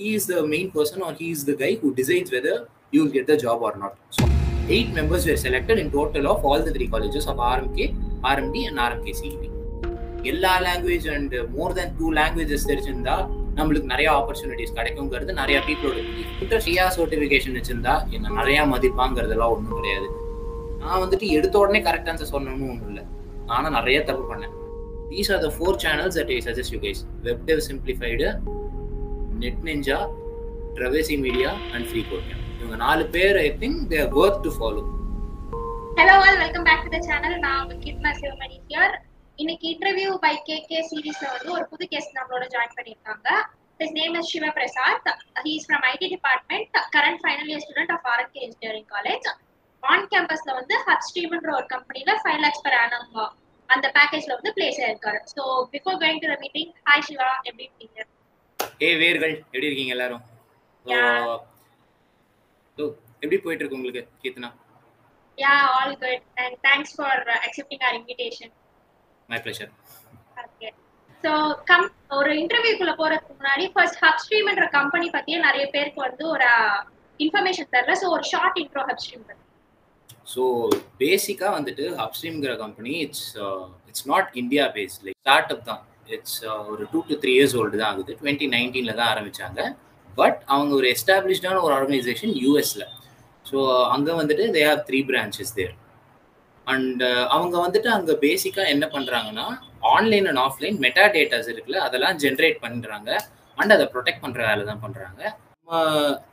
he is the main person or he is the guy who decides whether you will get the job or not. So eight members were selected in total of all the three colleges of RMK, RMD and RMK எல்லா language and more than two languages தெரிஞ்சிருந்தா நம்மளுக்கு நிறைய opportunities கிடைக்குங்கிறது நிறைய பீப்புளோட belief ஷியா certification வச்சிருந்தா என்ன நிறைய மதிப்பாங்கிறதெல்லாம் ஒன்றும் கிடையாது. நான் வந்துட்டு எடுத்த உடனே கரெக்ட் ஆன்சர் சொல்லணும்னு ஒன்றும் இல்லை. நானும் நிறைய தப்பு பண்ணேன். These are the four channels that I suggest you guys Web Dev Simplified Net Ninja Traversy Media and free கோட்டியம் இவங்க நாலு பேர் I think they're worth to follow hello all welcome back to the channel நான் உங்க கிட்னா Sivamani here இன்னைக்கு interview by K K சீரீஸ்ல வந்து ஒரு புது கெஸ்ட் நம்மளோட ஜாயின் பண்ணிருக்காங்க his name is Shiva Prasad he is from IT department current final year student of RK engineering college on கேம்பஸ்ல வந்து ஹப் ஸ்ட்ரீம்ன்ற ஒரு கம்பெனில ஃபைவ் லேக்ஸ் பர் ஆனம் அந்த பேக்கேஜ்ல வந்து பிளேஸ் ஆயிருக்காரு. So before going to the meeting hi Shiva எப்படி இருக்கீங்க? ஏ வேர்கள் எப்படி இருக்கீங்க எல்லாரும்? எப்படி போயிட்டு இருக்கு உங்களுக்கு Keerthana? Yeah all good and thanks for accepting our invitation my pleasure okay so come ஒரு இன்டர்வியூக்குள்ள போறதுக்கு முன்னாடி ஃபர்ஸ்ட் ஹப்ஸ்ட்ரீம்ன்ற கம்பெனி பத்தியே நிறைய பேருக்கு வந்து ஒரு இன்ஃபர்மேஷன் தரல. ஸோ ஒரு ஷார்ட் இன்ட்ரோ ஹப்ஸ்ட்ரீம் பத்தி. ஸோ பேசிக்காக வந்துட்டு அப்ஸ்ட்ரீம்ங்கிற company it's it's not India based like startup தான். இட்ஸ் uh, ஒரு two to three years old தான் ஆகுது. டுவெண்ட்டி நைன்டீனில் தான் ஆரம்பித்தாங்க பட் அவங்க ஒரு எஸ்டாப்ளிஷ்டான ஒரு ஆர்கனைசேஷன் யூஎஸில் ஸோ அங்கே வந்துட்டு they have three branches there and அவங்க வந்துட்டு அங்கே பேசிக்காக என்ன பண்ணுறாங்கன்னா online and offline meta datas இருக்குல்ல அதெல்லாம் ஜென்ரேட் பண்ணுறாங்க அண்ட் அதை ப்ரொடெக்ட் பண்ணுற வேலை தான் பண்ணுறாங்க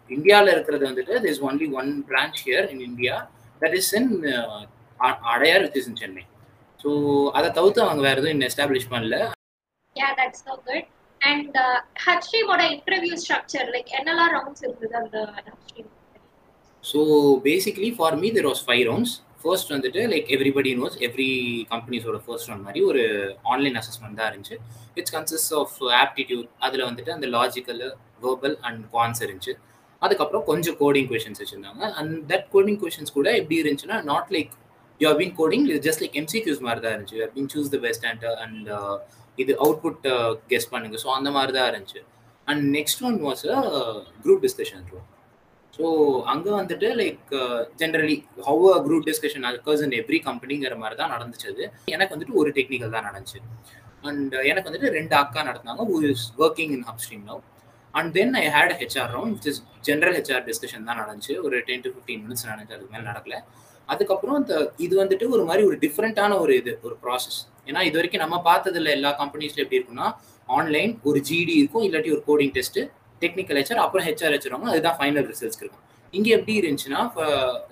இந்தியாவில் இருக்கிறது வந்துட்டு this only one branch here in India that is in Adyar with is in Chennai so அதை தவிர்த்து அவங்க வேறு எதுவும் இன்னும் எஸ்டாப்ளிஷ் பண்ணல. Yeah that's so good and ஹப்ஸ்ட்ரீமோட interview structure like என்னெல்லாம் ரவுண்ட்ஸ் இருந்தது அந்த so basically for me there was five rounds first வந்துட்டு லைக் எவ்ரிபடி நோஸ் எவ்ரி கம்பெனிஸோட ஃபர்ஸ்ட் ரவுண்ட் மாதிரி ஒரு ஆன்லைன் அசஸ்மெண்ட் தான் இருந்துச்சு. இட்ஸ் கன்சிஸ்ட் ஆஃப் ஆப்டிடியூட் அதில் வந்துட்டு அந்த லாஜிக்கல் வேர்பல் அண்ட் குவான்ஸ் இருந்துச்சு. அதுக்கப்புறம் கொஞ்சம் கோடிங் கொஷின்ஸ் வச்சுருந்தாங்க. அண்ட் தட் கோடிங் கொஷின்ஸ் கூட எப்படி இருந்துச்சுன்னா not like you have been coding just like MCQs மாதிரி தான் இருந்துச்சு. You been choose the best and and இது அவுட்புட் கெஸ் uh, பண்ணுங்க. ஸோ அந்த மாதிரி தான் இருந்துச்சு and next one was group discussion room so அங்கே வந்துட்டு like generally how a group discussion occurs in every கம்பெனிங்கிற மாதிரி தான் நடந்துச்சு அது. எனக்கு வந்துட்டு ஒரு டெக்னிக்கல் தான் நடந்துச்சு. அண்ட் uh, எனக்கு வந்துட்டு ரெண்டு அக்கா நடந்தாங்க who is working in Hubstream now and then I had HR round which is general HR discussion தான் நடந்துச்சு. ஒரு டென் டு ஃபிஃப்டீன் மினிட்ஸ் நடந்துச்சு. அதுக்கு மேலே நடக்கல. அதுக்கப்புறம் இந்த இது வந்துட்டு ஒரு மாதிரி ஒரு டிஃப்ரெண்ட்டான ஒரு இது ஒரு ப்ராசஸ் ஏன்னா இது வரைக்கும் நம்ம பார்த்ததில்ல எல்லா கம்பெனிஸ்ல எப்படி இருக்குன்னா ஆன்லைன் ஒரு ஜிடி இருக்கும் இல்லாட்டி ஒரு கோடிங் டெஸ்ட் டெக்னிக்கல் ஹெச்ஆர் அப்புறம் ஹெச்ஆர் வச்சிருவாங்க அதுதான் ஃபைனல் ரிசல்ட்ஸ் இருக்கும். இங்கே எப்படி இருந்துச்சுன்னா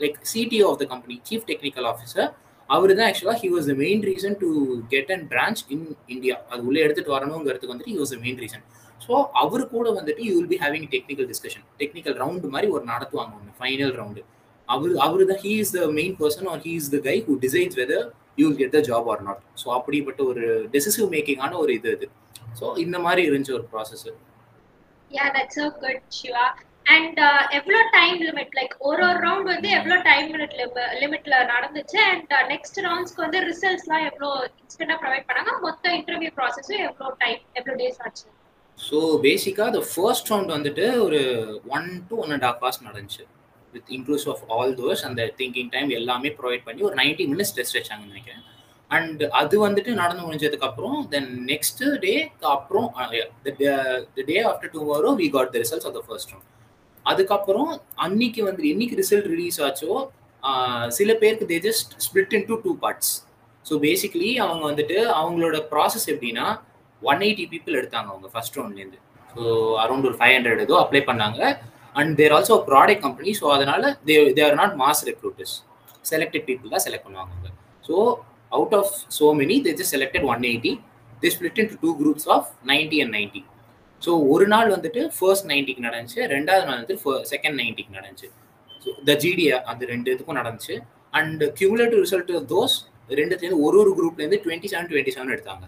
like CTO of the company chief technical officer அவர் தான் ஆக்சுவலாக he was the main reason to get and branch in India அது உள்ளே எடுத்துட்டு வரணுங்கிறதுக்கு வந்துட்டு he was the main reason so அவர் கூட வந்துட்டு you will be having technical discussion technical round மாதிரி ஒரு நடத்துவாங்க ஒன்று ஃபைனல் ரவுண்டு அவர் அவர் தான் he is the main person or he is the guy who designs whether you get the job or not so அப்படிப்பட்ட ஒரு டெசிசிவ் மேக்கிங்கான ஒரு இது இது ஸோ இந்த மாதிரி இருந்துச்சு ஒரு process yeah that's so good Shiva and எவ்வளோ டைம் லிமிட் லைக் ஒரு ஒரு ரவுண்ட் வந்து எவ்வளோ டைம் லிமிட் லிமிட்ல நடந்துச்சு? அண்ட் நெக்ஸ்ட் ரவுண்ட்ஸ்க்கு வந்து ரிசல்ட்ஸ்லாம் எவ்வளோ இன்ஸ்டன்டாக ப்ரொவைட் பண்ணாங்க? மொத்த இன்டர்வியூ ப்ராசஸும் எவ்வளோ டைம் எவ்வளோ டேஸ் ஆச்சு? ஸோ பேசிக்காக த ஃபர்ஸ்ட் ரவுண்ட் வந்துட்டு ஒரு one to one and half hours நடந்துச்சு. With inclusive of all those அந்த திங்கிங் டைம் எல்லாமே ப்ரொவைட் பண்ணி ஒரு நைன்டி மினிட்ஸ் டெஸ்ட் வச்சாங்கன்னு நினைக்கிறேன். அண்ட் அது வந்துட்டு நடந்து முடிஞ்சதுக்கப்புறம் தென் நெக்ஸ்ட் டே அப்புறம் டே ஆஃப்டர் டூ வரும் we got the results of the first round அதுக்கப்புறம் அன்னைக்கு வந்து என்னைக்கு ரிசல்ட் ரிலீஸ் ஆச்சோ uh, சில பேருக்கு they just split in two two parts so basically அவங்க வந்துட்டு அவங்களோட ப்ராசஸ் எப்படின்னா ஒன் எயிட்டி பீப்புள் எடுத்தாங்க அவங்க ஃபர்ஸ்ட் ரவுண்ட்லேருந்து ஸோ அரௌண்ட் ஒரு ஃபைவ் ஹண்ட்ரட் ஏதோ அப்ளை பண்ணாங்க. And they're also product company so அதனால they they're not mass recruiters selected people தான் செலக்ட் பண்ணுவாங்க. அவங்க so out of so many they just selected one eighty they split in two groups of ninety and ninety so ஒரு நாள் வந்துட்டு first நைன்ட்டிக்கு நடந்துச்சு ரெண்டாவது நாள் வந்துட்டு செகண்ட் நைன்டிக்கு நடந்துச்சு. ஸோ த ஜிடிஏ அந்த ரெண்டு இதுக்கும் நடந்துச்சு. அண்ட் கியூமுலேட்டிவ் ரிசல்ட் தோஸ் ரெண்டுத்துலேருந்து ஒரு ஒரு குரூப்லேருந்து டுவெண்ட்டி செவன் டுவெண்ட்டி செவன் எடுத்தாங்க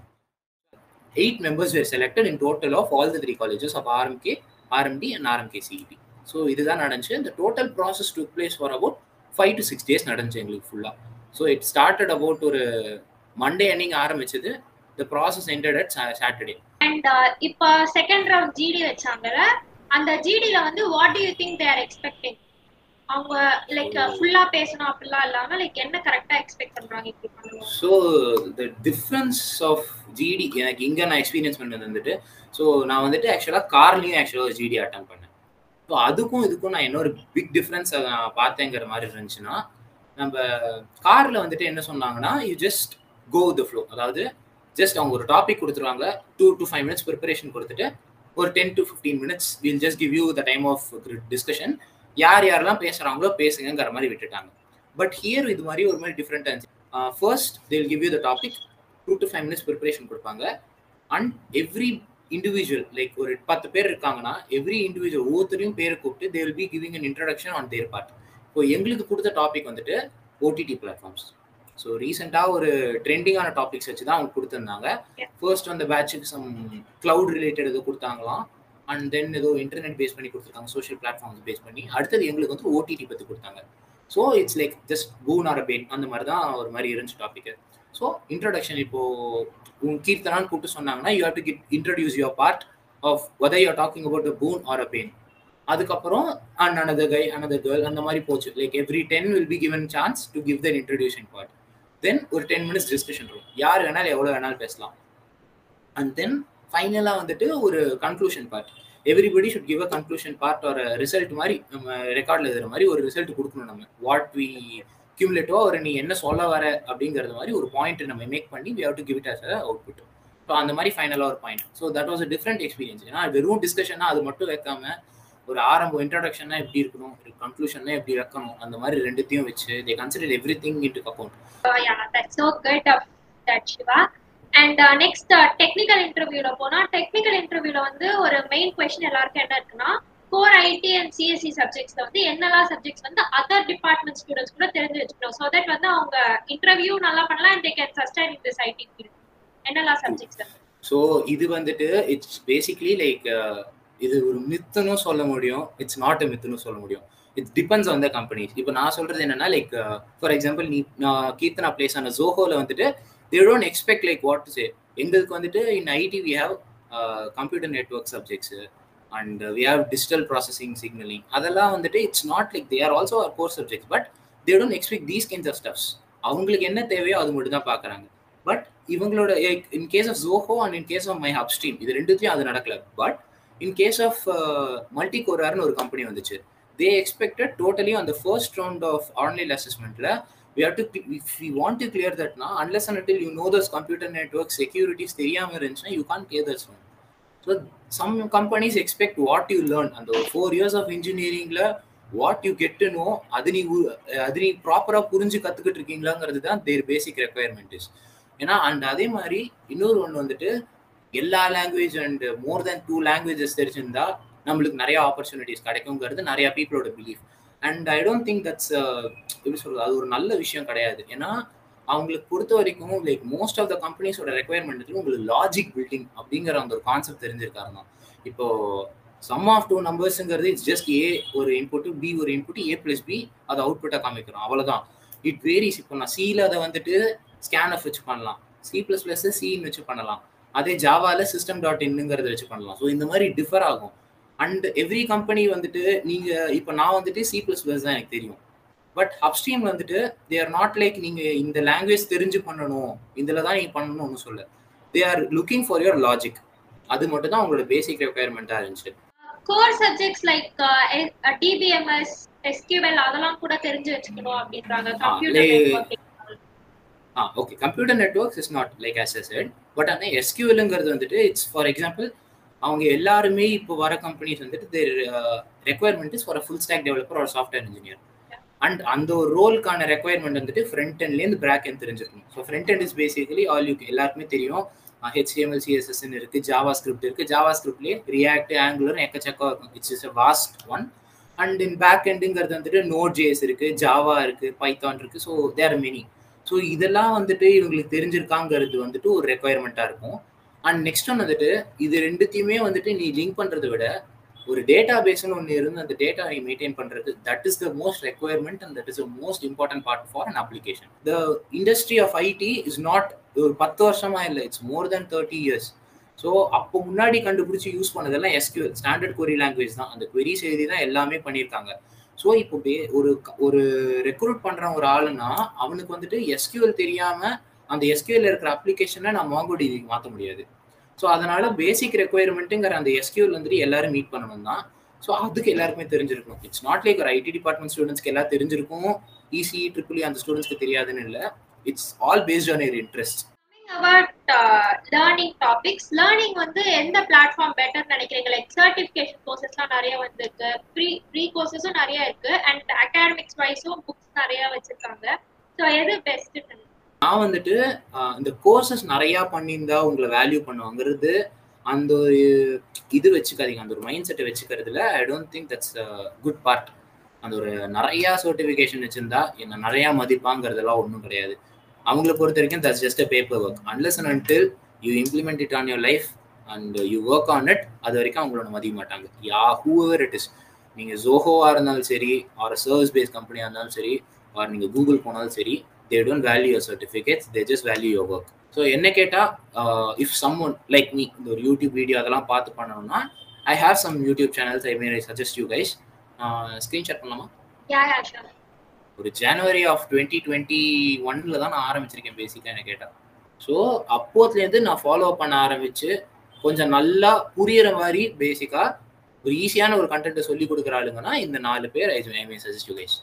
eight members were selected in total of all the three colleges of RMK RMD and RMK CET so இதுதான் நடந்துச்சு. இந்த total process took place for about five to six days நடந்துச்சு எங்களுக்கு ஃபுல்லாக so it started about ஒரு Monday அன்னைக்கு ஆரம்பிச்சது. The process ended at Saturday and இப்போ செகண்ட் ரவுண்ட் ஜிடி வச்சாங்கல்ல அந்த ஜிடில வந்து what do you think they are expecting அவங்க லைக் ஃபுல்லா பேசணும் அப்படிலாம் இல்லாம லைக் என்ன கரெக்டா எக்ஸ்பெக்ட் பண்றாங்க இப்படி பண்ணுவோம் so the difference of GD எனக்கு இங்கே நான் எக்ஸ்பீரியன்ஸ் பண்ணது வந்துட்டு ஸோ நான் வந்துட்டு ஆக்சுவலாக கார்லேயும் ஆக்சுவலாக ஒரு ஜிடி அட்டன் பண்ணேன். ஸோ அதுக்கும் இதுக்கும் நான் என்ன ஒரு பிக் டிஃப்ரென்ஸ் நான் பார்த்தேங்கிற மாதிரி இருந்துச்சுன்னா நம்ம காரில் வந்துட்டு என்ன சொன்னாங்கன்னா you just go the flow அதாவது ஜஸ்ட் அவங்க ஒரு டாபிக் கொடுத்துருவாங்க two to five minutes preparation கொடுத்துட்டு ஒரு ten to fifteen minutes will just give you the time of discussion யார் யாரெல்லாம் பேசுகிறாங்களோ பேசுங்கிற மாதிரி விட்டுட்டாங்க. பட் ஹியர் இது மாதிரி ஒரு மாதிரி டிஃப்ரெண்ட்டாக இருந்துச்சு. First they will give you the topic two to five minutes preparation கொடுப்பாங்க. அண்ட் எவ்ரி இண்டிவிஜுவல் லைக் ஒரு பத்து பேர் இருக்காங்கன்னா எவ்ரி இண்டிவிஜுவல் ஒவ்வொருத்தரையும் பேரை கூப்பிட்டு they will be giving an introduction on their part இப்போ எங்களுக்கு கொடுத்த டாபிக் வந்துட்டு ஓடிடி பிளாட்ஃபார்ம்ஸ் ஸோ ரீசெண்டாக ஒரு ட்ரெண்டிங்கான டாபிக்ஸ் வச்சு தான் அவங்க கொடுத்துருந்தாங்க. ஃபர்ஸ்ட் அந்த பேட்சுக்கு சம் க்ளவுட் ரிலேட்டட் ஏதோ கொடுத்தாங்களாம். அண்ட் தென் ஏதோ இன்டர்நெட் பேஸ் பண்ணி கொடுத்துருக்காங்க சோஷியல் பிளாட்ஃபார்ம்ஸ் பேஸ் பண்ணி. அடுத்தது எங்களுக்கு வந்து ஓடிடி பற்றி கொடுத்தாங்க. So it's like just boon or bane அந்த மாதிரி தான் ஒரு மாதிரி இருந்துச்சு டாபிக் ஸோ இன்ட்ரடக்ஷன் இப்போ உன் கீர்த்தனான்னு கூப்பிட்டு சொன்னாங்கன்னா you have to get introduce your part of whether you talking about a boon or a bane அதுக்கப்புறம் and another guy another girl அந்த மாதிரி போச்சு. Like every ten will be given chance to give than introduction part then ஒரு ten minutes discussion இருக்கும் யார் வேணாலும் எவ்வளோ வேணாலும் பேசலாம். அண்ட் தென் ஃபைனலாக வந்துட்டு ஒரு conclusion part everybody should give a conclusion part ஒரு ரிசல்ட் மாதிரி நம்ம ரெக்கார்டில் எழுதுகிற மாதிரி ஒரு ரிசல்ட் கொடுக்கணும் நம்ம. வாட் வி கியூமுலேட்டோ ஒரு நீ என்ன சொல்ல வர அப்படிங்கிறது மாதிரி ஒரு பாயிண்ட் நம்ம மேக் பண்ணி we have to give it as output so அந்த மாதிரி ஃபைனலாக ஒரு point so that was a different experience ஏன்னா வெறும் டிஸ்கஷனாக அது மட்டும் வைக்காம ஒரு ஆரம்பம் இன்ட்ரடக்ஷன்னா எப்படி இருக்கணும் ஒரு கன்க்ளூஷன்னா எப்படி வைக்கணும் அந்த மாதிரி ரெண்டுத்தையும் வச்சு they consider everything into account yeah and next technical இன்டர்வியூல போனா டெக்னிக்கல் இன்டர்வியூல வந்து ஒரு மெயின் கொஸ்டின் எல்லாருக்கும் என்ன இருக்குன்னா கோர் ஐடி அண்ட் சிஎஸ்சி சப்ஜெக்ட்ஸ்ல வந்து என்னெல்லாம் சப்ஜெக்ட்ஸ் வந்து அதர் டிபார்ட்மெண்ட் ஸ்டூடெண்ட்ஸ் கூட தெரிஞ்சு வச்சுக்கணும். ஸோ தட் வந்து அவங்க இன்டர்வியூ நல்லா பண்ணலாம் and they can sustain in this IT field என்னெல்லாம் சப்ஜெக்ட்ஸ் ஸோ இது வந்துட்டு இட்ஸ் பேசிக்லி லைக் இது ஒரு மித்துன்னு சொல்ல முடியும். இட்ஸ் நாட் அ மித்துன்னு சொல்ல முடியும். It's depends on the companies இப்போ நான் சொல்றது என்னன்னா லைக் ஃபார் எக்ஸாம்பிள் நீ நான் கீர்த்தனா பிளேஸ் ஆன ஜோஹோல வந்துட்டு they don't expect like what to say எங்களுக்கு வந்துட்டு in IT we have computer network subjects and we have digital processing signalling அதெல்லாம் வந்துட்டு it's not like they are also our core subjects but they don't expect these kinds of stuffs அவங்களுக்கு என்ன தேவையோ அது மட்டும் தான் பார்க்குறாங்க. பட் இவங்களோட in case of Zoho and in case of my Hubstream இது ரெண்டுத்தையும் அது நடக்கல. But in case of multi கோரார்னு ஒரு கம்பெனி வந்துச்சு. தே எக்ஸ்பெக்டட் டோட்டலி அந்த first round of online அசஸ்மெண்ட்ல we have to we want to clear தட்னா unless and you know this computer know securities தெரியாமல் இருந்துச்சுன்னா you can't clear this one some companies expect what you learn அந்த ஒரு four years of இன்ஜினியரிங்ல what you கெட்டுனோ அது நீ அது நீ ப்ராப்பரா புரிஞ்சு கத்துக்கிட்டு இருக்கீங்களாங்கிறது தான் தேர் பேசிக் ரெக்குயர்மெண்ட் இஸ் ஏன்னா அண்ட் அதே மாதிரி இன்னொரு ஒன்று வந்துட்டு எல்லா language and more than two languages தெரிஞ்சிருந்தா நம்மளுக்கு நிறைய ஆப்பர்ச்சுனிட்டிஸ் கிடைக்குங்கிறது நிறைய பீப்புளோட belief and I don't think that's எப்படி சொல்றது அது ஒரு நல்ல விஷயம் கிடையாது. ஏன்னா அவங்களுக்கு பொறுத்த வரைக்கும் லைக் மோஸ்ட் ஆஃப் த கம்பெனிஸோட ரெக்குயர்மெண்ட் உங்களுக்கு லாஜிக் பில்டிங் அப்படிங்கிற அந்த ஒரு கான்செப்ட் தெரிஞ்சிருக்காரு தான் இப்போ சம் ஆஃப் டூ நம்பர்ஸுங்கிறது இட்ஸ் ஜஸ்ட் ஏ ஒரு இன்புட் பி ஒரு இன்புட் ஏ பிளஸ் பி அதை அவுட்புட்டாக காமிக்கிறோம். அவ்வளோதான் இட் வேரிஸ் இப்போ நான் சியில் அதை வந்துட்டு ஸ்கேன் ஆஃப் வச்சு பண்ணலாம். சி பிளஸ் பிளஸ் சின்னு வச்சு பண்ணலாம். அதே ஜாவால சிஸ்டம் டாட் இன்னுங்கிறத வச்சு பண்ணலாம். ஸோ இந்த மாதிரி டிஃபர் ஆகும். அண்ட் எவ்ரி கம்பெனி வந்துட்டு நீங்கள் இப்போ நான் வந்துட்டு சி பிளஸ் பிளஸ் தான் எனக்கு தெரியும். பட் அப்ஸ்ட்ரீம் வந்துட்டு தே ஆர் நாட் லைக் நீங்க இந்த லாங்குவேஜ் தெரிஞ்சு பண்ணணும் இதுல தான் நீங்க பண்ணணும்னு சொல்ல they are looking for your logic அது மட்டும் தான் உங்களோட பேசிக் ரெக்குயர்மெண்ட்டாக இருந்துச்சு. Core subjects like DBMS SQL அதெல்லாம் கூட தெரிஞ்சு வச்சுக்கணும் அப்படின்றாங்க. Computer ah okay computer networks is not like as said but ஆனால் எஸ்கியூஎல்ங்கிறது வந்துட்டு இட்ஸ் ஃபார் எக்ஸாம்பிள் அவங்க எல்லாருமே இப்போ வர கம்பெனிஸ் வந்துட்டு there requirement is for full stack developer ஒரு சாஃப்ட்வேர் இன்ஜினியர் அண்ட் அந்த ஒரு ரோலுக்கான ரெக்குயர்மெண்ட் வந்துட்டு ஃப்ரண்ட் எண்ட்லேருந்து பேக் எண்ட் தெரிஞ்சிருக்கணும் so front end is basically all you எல்லாருக்குமே தெரியும். ஹெச்டிஎம்எல் சிஎஸ்எஸ்ன்னு இருக்குது ஜாவா ஸ்கிரிப்ட் இருக்குது ஜாவா ஸ்கிரிப்ட்லேயே ரியாக்ட் ஆங்குலர் எக்கச்சக்கம் இருக்கும் it's is a vast one and in back எண்டுங்கிறது வந்துட்டு நோட் ஜேஎஸ் இருக்குது ஜாவா இருக்குது பைத்தான் இருக்குது ஸோ தேர் மெனி ஸோ இதெல்லாம் வந்துட்டு இவங்களுக்கு தெரிஞ்சிருக்காங்கிறது வந்துட்டு ஒரு ரெக்குயர்மெண்ட்டாக இருக்கும். அண்ட் நெக்ஸ்ட் ஒன் வந்துட்டு இது ரெண்டுத்தையுமே வந்துட்டு நீ லிங்க் பண்ணுறதை விட ஒரு டேட்டா பேஸ்னு ஒன்று இருந்து அந்த டேட்டா நீ மெயின்டைன் பண்ணுறது that is the most requirement and that is the most important part for an application the industry of IT is not ஒரு பத்து வருஷமா இல்லை it's more than thirty years so அப்போ முன்னாடி கண்டுபிடிச்சி யூஸ் பண்ணதெல்லாம் எஸ்கியூஎல் ஸ்டாண்டர்ட் கொரி லாங்குவேஜ் தான். அந்த கொரி செய்தி தான் எல்லாமே பண்ணியிருக்காங்க. ஸோ இப்போ பே ஒரு ஒரு ரெக்ரூட் பண்ணுற ஒரு ஆளுனா அவனுக்கு வந்துட்டு எஸ்கியூஎல் தெரியாமல் அந்த எஸ்கியூஎல் இருக்கிற அப்ளிகேஷனை நான் மாங்கோடி மாற்ற முடியாது. ஸோ அதனால பேசிக் ரெக்குயர்மெண்ட்டுங்கிற அந்த எஸ்கியூல வந்துட்டு எல்லாரும் மீட் பண்ணணும் தான் ஸோ அதுக்கு எல்லாருக்குமே தெரிஞ்சிருக்கும் இட்ஸ் நாட் லைக் ஒரு ஐடி டிபார்ட்மெண்ட் ஸ்டூடெண்ட்ஸ்க்கு எல்லாம் தெரிஞ்சிருக்கும். இசி ட்ரிபிள் e அந்த ஸ்டூடெண்ட்ஸ்க்கு தெரியாதுன்னு இல்லை. It's all based on your interest about learning topics learning வந்து எந்த பிளாட்ஃபார்ம் பெட்டர் நினைக்கிறீங்க லைக் சர்டிஃபிகேஷன் கோர்சஸ்லாம் நிறைய வந்திருக்கு. ப்ரீ ப்ரீ கோர்சஸும் நிறைய இருக்கு. அண்ட் அகாடமிக்ஸ் வைஸும் புக்ஸ் நிறைய வச்சிருக்காங்க. ஸோ எது பெஸ்ட் நான் வந்துட்டு இந்த கோர்சஸ் நிறையா பண்ணியிருந்தா உங்களை வேல்யூ பண்ணுவாங்கிறது அந்த ஒரு இது வச்சுக்காதீங்க. அந்த ஒரு மைண்ட் செட்டை வச்சுக்கிறதுல I don't think that's good part அந்த ஒரு நிறையா சர்டிஃபிகேஷன் வச்சுருந்தா என்ன நிறையா மதிப்பாங்கிறதெல்லாம் ஒன்றும் கிடையாது. அவங்கள பொறுத்த வரைக்கும் that's just a paper work unless and until you implement it on your life and you work on it அது வரைக்கும் அவங்களோட மதிக்க மாட்டாங்க. யா ஹூவர் இட் இஸ் நீங்கள் ஜோஹோவாக இருந்தாலும் சரி ஆர் சர்வீஸ் பேஸ் கம்பெனியாக இருந்தாலும் சரி ஆர் நீங்கள் கூகுள் போனாலும் சரி they don't value your certificates they just value your work so என்ன கேட்டால் if someone like me இந்த ஒரு யூடியூப் வீடியோ அதெல்லாம் பார்த்து பண்ணணும்னா I have some YouTube channels I mean I suggest you guys screenshot பண்ணலாமா? ஒரு ஜனவரி ஆஃப் டுவெண்ட்டி டுவெண்ட்டி ஒன்ல தான் நான் ஆரம்பிச்சிருக்கேன் பேசிக்காக என்ன கேட்டால் ஸோ அப்போத்துலேருந்து நான் ஃபாலோ பண்ண ஆரம்பிச்சு கொஞ்சம் நல்லா புரியிற மாதிரி பேசிக்காக ஒரு ஈஸியான ஒரு கண்டென்ட்டை சொல்லி கொடுக்குற ஆளுங்கன்னா இந்த நாலு பேர் I mean suggest you guys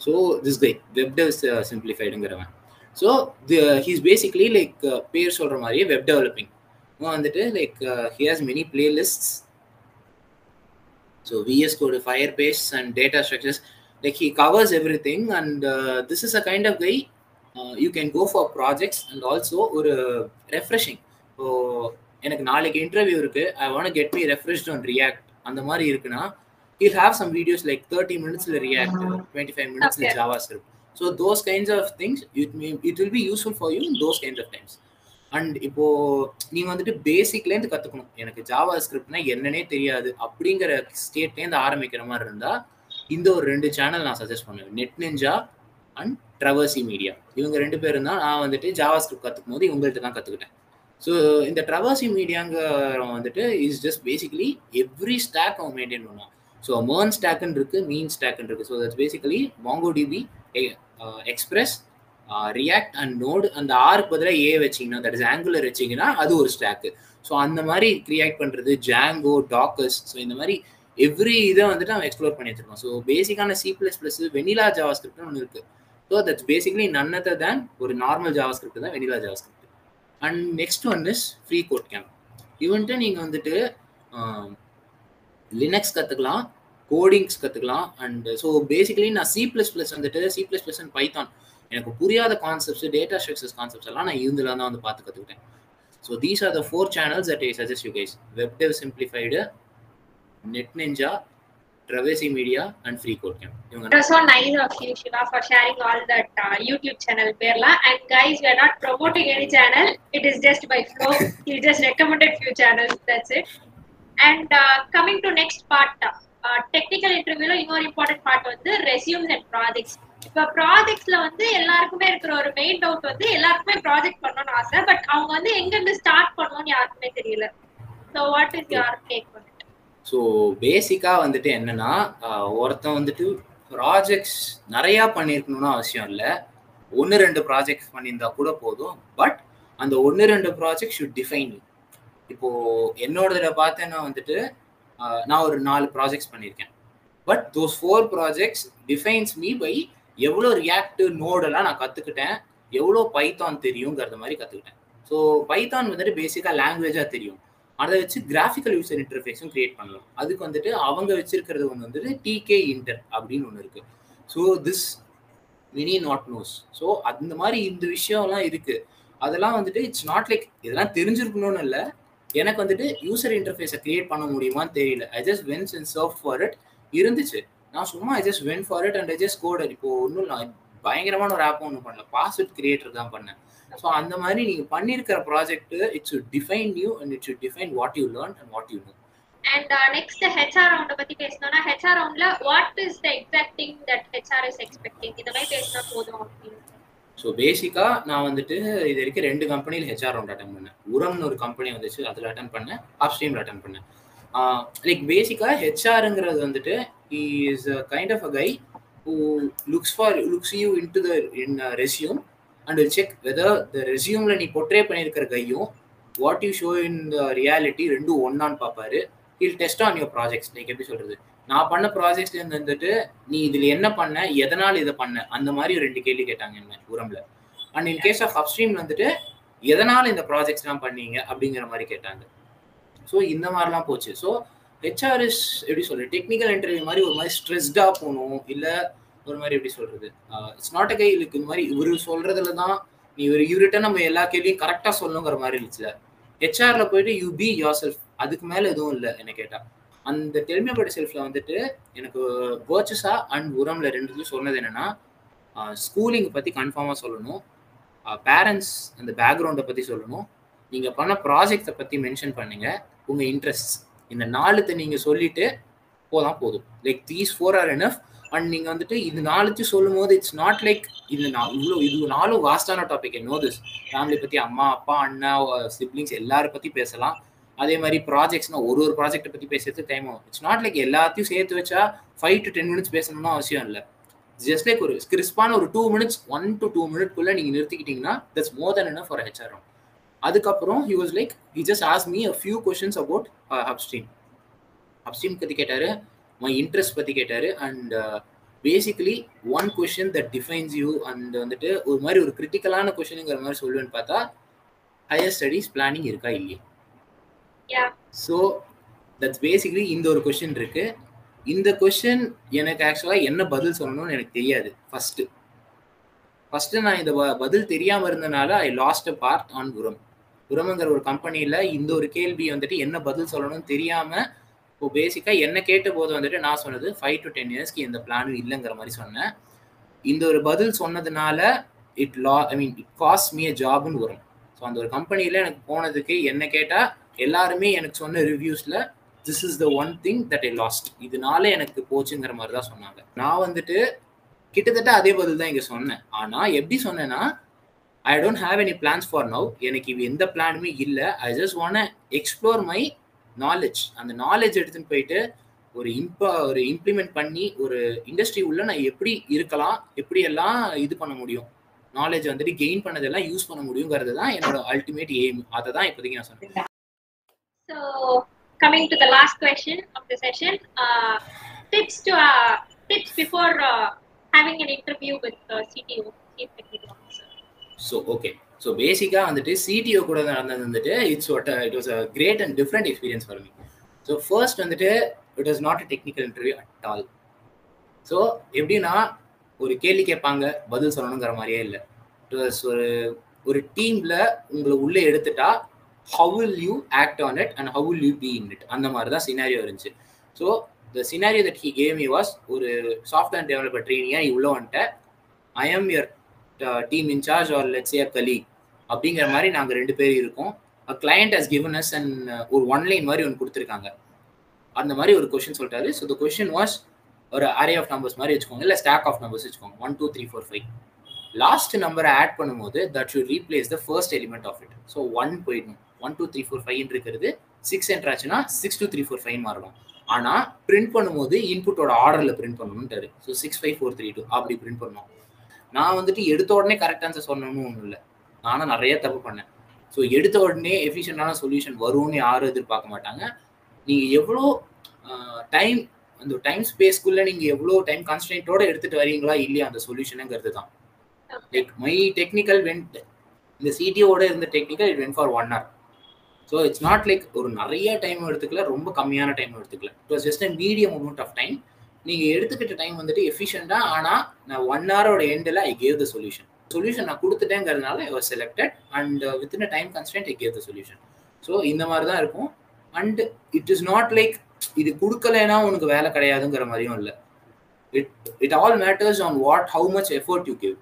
so this guy web dev சிம்பிளிஃபைடுங்கிறவன் so he's basically like பேர் சொல்கிற மாதிரியே வெப் டெவலப்பிங் வந்துட்டு like he has many playlists so VS code Firebase and data structures like he covers everything and this is a kind of guy you can go for projects and also ஒரு refreshing so எனக்கு நாளைக்கு interview இருக்கு. I want get me refreshed on React அந்த மாதிரி இருக்குன்னா you have some videos like thirty மினிட்ஸ்ல React twenty five மினிட்ஸ்ல Okay. JavaScript so those kinds of things it me it will be useful for you in those kinds of times and இப்போ நீங்க வந்துட்டு பேசிக்லேருந்து கத்துக்கணும். எனக்கு ஜாவா ஸ்கிரிப்ட்னா என்னன்னே தெரியாது. அப்படிங்கிற ஸ்டேட்லேருந்து ஆரம்பிக்கிற மாதிரி இருந்தா இந்த ஒரு ரெண்டு சேனல் நான் சஜஸ்ட் பண்ணுவேன். Net Ninja and Traversy Media இவங்க ரெண்டு பேரும் தான் நான் வந்துட்டு ஜாவா ஸ்கிரிப்ட் கற்றுக்கும் போது இவங்கள்ட்ட தான் கற்றுக்கிட்டேன் ஸோ இந்த ட்ரவர்சி மீடியாங்க வந்துட்டு is just basically every stack அவன் மெயின்டைன் பண்ணுவான். ஸோ மேர்ன் ஸ்டாக்குன்னு இருக்கு மீன் ஸ்டாக்குன்னு இருக்கு. So that's basically MongoDB Express React and Node அந்த ஆருக்கு பதிலாக ஏ வச்சிங்கன்னா தட் இஸ் ஆங்குலர் வச்சிங்கன்னா அது ஒரு ஸ்டாக்கு ஸோ அந்த மாதிரி கிரியேட் பண்ணுறது ஜாங்கோ டாக்கர்ஸ் ஸோ இந்த மாதிரி எவ்ரி இதை வந்துட்டு அவன் எக்ஸ்ப்ளோர் பண்ணி வச்சிருக்கான் ஸோ பேசிக்கான C plus plus vanilla Java ஸ்கிரிப்ட்னு ஒன்று இருக்குது so that's basically none other than ஒரு நார்மல் ஜாவா ஸ்கிரிப்ட் தான் vanilla JavaScript and next one is free code camp இவன்ட்டு நீங்கள் வந்துட்டு um, லினக்ஸ் கற்றுக்கலாம் கோடிங்ஸ் கற்றுக்கலாம் அண்ட் ஸோ பேசிக்கலி நான் சி ப்ளஸ் ப்ளஸ் வந்துட்டு C plus plus and Python எனக்கு புரியாத கான்செப்ட்ஸ் டேட்டா ஸ்ட்ரக்சர்ஸ் கான்செப்ட்ஸ் எல்லாம் நான் இதில் தான் வந்து பார்த்து கற்றுக்கிட்டேன் so these are the four channels that I suggest you guys web dev simplified net ninja Traversy Media and Free Code Camp. That's so nice of you, Shiva, for sharing all that uh, YouTube channel, Perla. And guys, we are not promoting any channel. It is just by flow. he just recommended few channels. That's it. And uh, coming to next part, uh, technical interview ல இன்னொரு important part வந்து resumes and projects இப்போ ப்ராஜெக்ட்ஸ்ல வந்து எல்லாருக்குமே இருக்கிற ஒரு main doubt வந்து எல்லாருக்குமே ப்ராஜெக்ட் பண்ணணும்னு ஆசை பட் அவங்க வந்து எங்க இருந்து ஸ்டார்ட் பண்ணணும்னு யாருக்குமே தெரியல. So what is your take on it? So பேசிக்காக வந்துட்டு என்னன்னா ஒருத்தன் வந்துட்டு ப்ராஜெக்ட்ஸ் நிறையா பண்ணியிருக்கணும்னு அவசியம் இல்லை. ஒன்று ரெண்டு ப்ராஜெக்ட்ஸ் பண்ணியிருந்தா கூட போதும் பட் அந்த ஒன்று ரெண்டு ப்ராஜெக்ட் ஷுட் டிஃபைன் யூ இப்போ என்னோடதுல பார்த்தேன்னா வந்துட்டு நான் ஒரு நாலு ப்ராஜெக்ட்ஸ் பண்ணியிருக்கேன். But those four projects defines me by எவ்வளோ ரியாக்ட் நோடெல்லாம் நான் கற்றுக்கிட்டேன் எவ்வளோ பைத்தான் தெரியுங்கிறத மாதிரி கற்றுக்கிட்டேன் ஸோ பைத்தான் வந்துட்டு பேசிக்காக லாங்குவேஜாக தெரியும். அதை வச்சு கிராஃபிக்கல் யூசர் இன்டர்ஃபேஸும் கிரியேட் பண்ணலாம். அதுக்கு வந்துட்டு அவங்க வச்சிருக்கிறது ஒன்று வந்துட்டு டிகே இன்டர் அப்படின்னு ஒன்று இருக்கு. So this mini not knows so அந்த மாதிரி இந்த விஷயம்லாம் இருக்கு. அதெல்லாம் வந்துட்டு இட்ஸ் நாட் லைக் இதெல்லாம் தெரிஞ்சிருக்கணும்னு இல்லை. எனக்கு வந்துட்டு யூசர் இன்டர்ஃபேஸை கிரியேட் பண்ண முடியுமான்னு தெரியல. I just went and serve for it இருந்துச்சு. நான் சும்மா I just went for it and I just coder இப்போ ஒன்றும் நான் பயங்கரமான ஒரு ஆப் ஒன்றும் பண்ணல. பாஸ்வேர்ட் கிரியேட்டர் தான் பண்ணேன். ஸோ அந்த மாதிரி நீங்கள் பண்ணியிருக்கிற project it should define you and it you define what you learn and what you know and next HR ரவுண்ட பத்தி பேசணும்னா ஹெச்ஆர் ரவுண்ட்ல what is the exact thing that HR is expecting இந்த மாதிரி பேசினா போதும் அப்படின்னு. ஸோ பேசிக்காக நான் வந்துட்டு இது வரைக்கும் ரெண்டு கம்பெனியில் ஹெச்ஆர் ரவுண்ட் அட்டன் பண்ணேன். உரம்னு ஒரு கம்பெனி வந்துச்சு அதில் அட்டன் பண்ணேன். அப்ஸ்ட்ரீமில் அட்டன் பண்ணேன். லைக் பேசிக்காக ஹெச்ஆருங்கிறது வந்துட்டு is a kind of a guy who looks for looks you into the in resume and check whether the ரெசியூமில் நீ பொட்ரே பண்ணியிருக்கிற கையும் what you show in the reality ரெண்டும் ஒன்னான்னு பார்ப்பாரு. இல் test on your projects like எப்படி சொல்கிறது நான் பண்ண ப்ராஜெக்ட்ஸ்லேருந்து வந்துட்டு நீ இதில் என்ன பண்ண எதனால் இதை பண்ண? அந்த மாதிரி ரெண்டு கேள்வி கேட்டாங்க என்ன உரம்ல and in case of upstream வந்துட்டு எதனால் இந்த ப்ராஜெக்ட்ஸ் எல்லாம் பண்ணீங்க அப்படிங்கிற மாதிரி கேட்டாங்க. ஸோ இந்த மாதிரிலாம் போச்சு. ஸோ ஹெச்ஆர்எஸ் எப்படி சொல்றது டெக்னிக்கல் இன்டர்வியூ மாதிரி ஒரு மாதிரி ஸ்ட்ரெஸ்டாக போகணும் இல்ல ஒரு மாதிரி எப்படி சொல்றது இட்ஸ் நாட் அ கை இருக்கு இந்த மாதிரி இவர் சொல்றதுல தான் நீ இவர் இவர்கிட்ட நம்ம எல்லா கேள்வியும் கரெக்டாக சொல்லணுங்கிற மாதிரி இருந்துச்சு ஹெச்ஆர்ல போயிட்டு யூ பி யோர் செல்ஃப் அதுக்கு மேலே எதுவும் இல்லை என்ன கேட்டால் அந்த டெல்மியபடி செல்ஃபில் வந்துட்டு எனக்கு பர்ச்சஸா அண்ட் உரம்ல ரெண்டுத்தையும் சொன்னது என்னன்னா ஸ்கூலிங் பற்றி கன்ஃபார்மாக சொல்லணும். பேரண்ட்ஸ் அந்த பேக்ரவுண்டை பற்றி சொல்லணும். நீங்கள் பண்ண ப்ராஜெக்டை பற்றி மென்ஷன் பண்ணுங்க. உங்கள் இன்ட்ரெஸ்ட் இந்த நாலுத்தை நீங்கள் சொல்லிட்டு போதான் போதும். Like these four are enough and நீங்கள் வந்துட்டு இது நாலுத்தையும் சொல்லும் போது இட்ஸ் நாட் லைக் இது நான் இவ்வளோ இது நாளும் வாஸ்டான டாபிக் நோ திஸ் ஃபேமிலி பற்றி அம்மா அப்பா அண்ணா சிப்ளிங்ஸ் எல்லாரும் பற்றி பேசலாம். அதே மாதிரி ப்ராஜெக்ட்ஸ்னா ஒரு ஒரு ப்ராஜெக்ட்டை பற்றி பேசுறது டைம் ஆகும். இட்ஸ் நாட் லைக் எல்லாத்தையும் சேர்த்து வச்சா ஃபைவ் டு டென் மினிட்ஸ் பேசணும்னு அவசியம் இல்லை. ஜஸ்ட் லைக் ஒரு கிறிஸ்பான ஒரு two minutes one to two மினிட்குள்ளே நீங்கள் நிறுத்திக்கிட்டீங்கன்னா தட்ஸ் மோர் தென் என்ன ஃபார் ஹெச்ஆர் அதுக்கப்புறம் he was like he just as me a few questions about upstream upstream பற்றி கேட்டார் மை இன்ட்ரெஸ்ட் பற்றி கேட்டார் and basically one question that defines you and வந்துட்டு ஒரு மாதிரி ஒரு கிரிட்டிக்கலான கொஷினுங்கிற மாதிரி சொல்லுவேன்னு பார்த்தா ஹையர் ஸ்டடீஸ் பிளானிங் இருக்கா இல்லையா? ஸோ தட்ஸ் பேசிக்லி இந்த ஒரு கொஷின் இருக்கு. இந்த கொஷின் எனக்கு ஆக்சுவலாக என்ன பதில் சொல்லணும்னு எனக்கு தெரியாது. ஃபர்ஸ்ட் ஃபர்ஸ்ட் நான் இந்த பதில் தெரியாமல் இருந்தனால I lost a part on உரம் உரம்ங்கிற ஒரு கம்பெனியில் இந்த ஒரு கேள்வி வந்துட்டு என்ன பதில் சொல்லணும்னு தெரியாமல் இப்போ பேசிக்காக என்ன கேட்ட போது வந்துட்டு நான் சொன்னது ஃபைவ் டு டென் இயர்ஸ்க்கு எந்த பிளானும் இல்லைங்கிற மாதிரி சொன்னேன். இந்த ஒரு பதில் சொன்னதுனால it law I mean it cost me a ஜாப்னு வரும் ஸோ அந்த ஒரு கம்பெனியில் எனக்கு போனதுக்கு என்ன கேட்டால் எல்லாருமே எனக்கு சொன்ன ரிவ்யூஸில் this is the one thing that I lost இதனால எனக்கு போச்சுங்கிற மாதிரி தான் சொன்னாங்க. நான் வந்துட்டு கிட்டத்தட்ட அதே பதில் தான் இங்கே சொன்னேன். ஆனால் எப்படி சொன்னேன்னா I don't have any plans for now எனக்கு இது எந்த பிளானுமே இல்லை. I just want explore my knowledge அந்த நாலேஜ் எடுத்துன்னு போயிட்டு ஒரு இம்ப ஒரு இம்ப்ளிமெண்ட் பண்ணி ஒரு இண்டஸ்ட்ரி உள்ள நான் எப்படி இருக்கலாம் எப்படி எல்லாம் இது பண்ண முடியும்? நாலேஜ் வந்துட்டு கெயின் பண்ணதெல்லாம் யூஸ் பண்ண முடியுங்கிறது தான் என்னோட அல்டிமேட் எய்ம் அதை தான் இப்போதைக்கு நான் சொன்னேன். So, coming to the last question of the session, uh, tips to uh, tips before uh, having an interview with uh, CTO, Chief Technical Officer. So okay. So பேசிக்காக வந்துட்டு சிடிஓ கூட நடந்தது வந்துட்டு it's what it was a great and different experience for me so first வந்துட்டு it was not a technical interview at all so எப்படின்னா ஒரு கேள்வி கேட்பாங்க பதில் சொல்லணுங்கிற மாதிரியே இல்லை இட் வாஸ் ஒரு ஒரு டீமில் உங்களை உள்ளே எடுத்துட்டா how will you act on it and how will you be in it அந்த மாதிரி தான் சினாரியோ இருந்துச்சு. So the scenario that he came you was ஒரு சாஃப்ட்வேர் டெவலப்பர் ட்ரெயினியாக நீ உள்ள I am your team in charge or let's a colleague அப்படிங்கிற மாதிரி நாங்கள் ரெண்டு பேர் இருக்கோம். A client has given us and ஒரு ஒன்லைன் மாதிரி ஒன்று கொடுத்துருக்காங்க. அந்த மாதிரி ஒரு கொஷின் சொல்லிட்டாரு. ஸோ த கொஷின் வாஸ் ஒரு அரே ஆஃப் நம்பர்ஸ் மாதிரி வச்சுக்கோங்க. இல்லை ஸ்டாக் ஆஃப் நம்பர்ஸ் வச்சுக்கோங்க. One two three four five last நம்பரை ஆட் பண்ணும்போது that should replace the first element of it so one போயிடணும். One two three four five இருக்கிறது. Six enter ஆச்சுன்னா six two three four five மாறணும் ஆனால் print பண்ணும்போது இன்புட்டோட ஆர்டரில் print பண்ணணும்ட்டாரு so six five four three two அப்படி பிரிண்ட் பண்ணணும் நான் வந்துட்டு எடுத்த உடனே கரெக்ட் ஆன்சர் சொல்லணும்னு ஒன்றும் இல்லை. நானும் நிறைய தப்பு பண்ணேன். ஸோ எடுத்த உடனே எஃபிஷியண்டான சொல்யூஷன் வரும்னு யாரும் எதிர்பார்க்க மாட்டாங்க. நீங்கள் எவ்வளோ டைம் அந்த டைம் ஸ்பேஸ்க்குள்ளே நீங்கள் எவ்வளோ டைம் கான்ஸ்டன்ட்டோட எடுத்துகிட்டு வரீங்களா இல்லையா அந்த சொல்யூஷனுங்கிறது தான். லைக் மை டெக்னிக்கல் வென்ட் இந்த சிடிஓட இருந்த technical it went for one hour so it's not like ஒரு நிறைய டைம் எடுத்துக்கல ரொம்ப கம்மியான டைம் எடுத்துக்கல. It was just a medium amount of time நீங்கள் எடுத்துக்கிட்ட டைம் வந்துட்டு எஃபிஷியண்டாக ஆனால் நான் ஒன் ஹவரோட எண்டில் I gave the solution solution நான் கொடுத்துட்டேங்கிறதுனால I was selected and in a time constant I gave the solution so இந்த மாதிரி தான் இருக்கும். And it is not like இது கொடுக்கலைன்னா உனக்கு வேலை கிடையாதுங்கிற மாதிரியும் இல்லை. It it all matters on what how much effort you give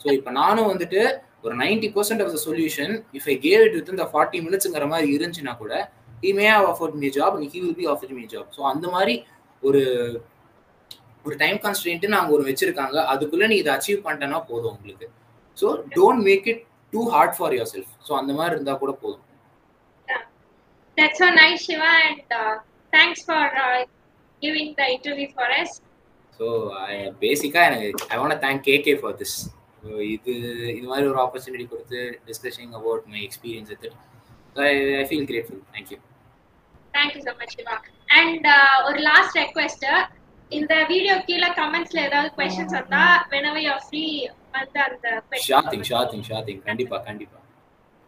so இப்போ நானும் வந்துட்டு ஒரு ninety percent of the solution if I gave it with இந்த ஃபார்ட்டி மினிட்ஸுங்கிற மாதிரி இருந்துச்சுன்னா கூட he may have offered me job he will be offered me job so அந்த மாதிரி ஒரு ஒரு டைம் கான்ஸ்டன்ட்டு நாங்கள் ஒரு வச்சிருக்காங்க. அதுக்குள்ளே நீ இதை அச்சீவ் பண்ணிட்டேன்னா போதும் உங்களுக்கு. So don't make it too hard for yourself so அந்த மாதிரி இருந்தால் கூட போதும். That's so nice, Shiva, and uh, thanks for uh, giving the interview for us. So பேசிக்காக எனக்கு I want thank KK for this so இது இது மாதிரி ஒரு ஆப்பர்ச்சுனிட்டி கொடுத்து discussing about my experience with I I feel grateful thank you so much, Shiva. And uh, ஒரு last request இந்த video கீழே கமெண்ட்ஸ்ல ஏதாவது கொஸ்டின்ஸ் வந்தா whenever you're free வந்து அந்த ஷார் திங் ஷார் திங் ஷார் திங் கண்டிப்பாக கண்டிப்பாக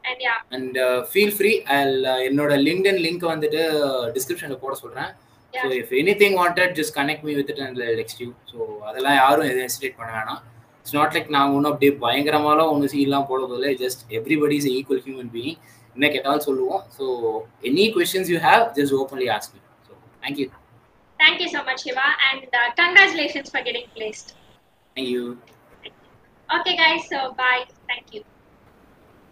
and yeah and feel free என்னோட லிங்க்டின் லிங்க் வந்துட்டு டிஸ்கிரிப்ஷனில் போட சொல்கிறேன் so if anything wanted just connect me with and next you so அதெல்லாம் யாரும் எதுவும் ஹெசிடேட் பண்ண வேணாம். இட்ஸ் நாட் லைக் நான் ஒன்றும் அப்படியே பயங்கரமாலாம் ஒன்று சீலாம் போட போதில்லை just everybody is equal human being என்ன கேட்டாலும் சொல்லுவோம். So any questions you have just openly ask me so thank you Thank you so much, Shiva, and uh, congratulations for getting placed. Thank you Okay, guys, so bye. Thank you.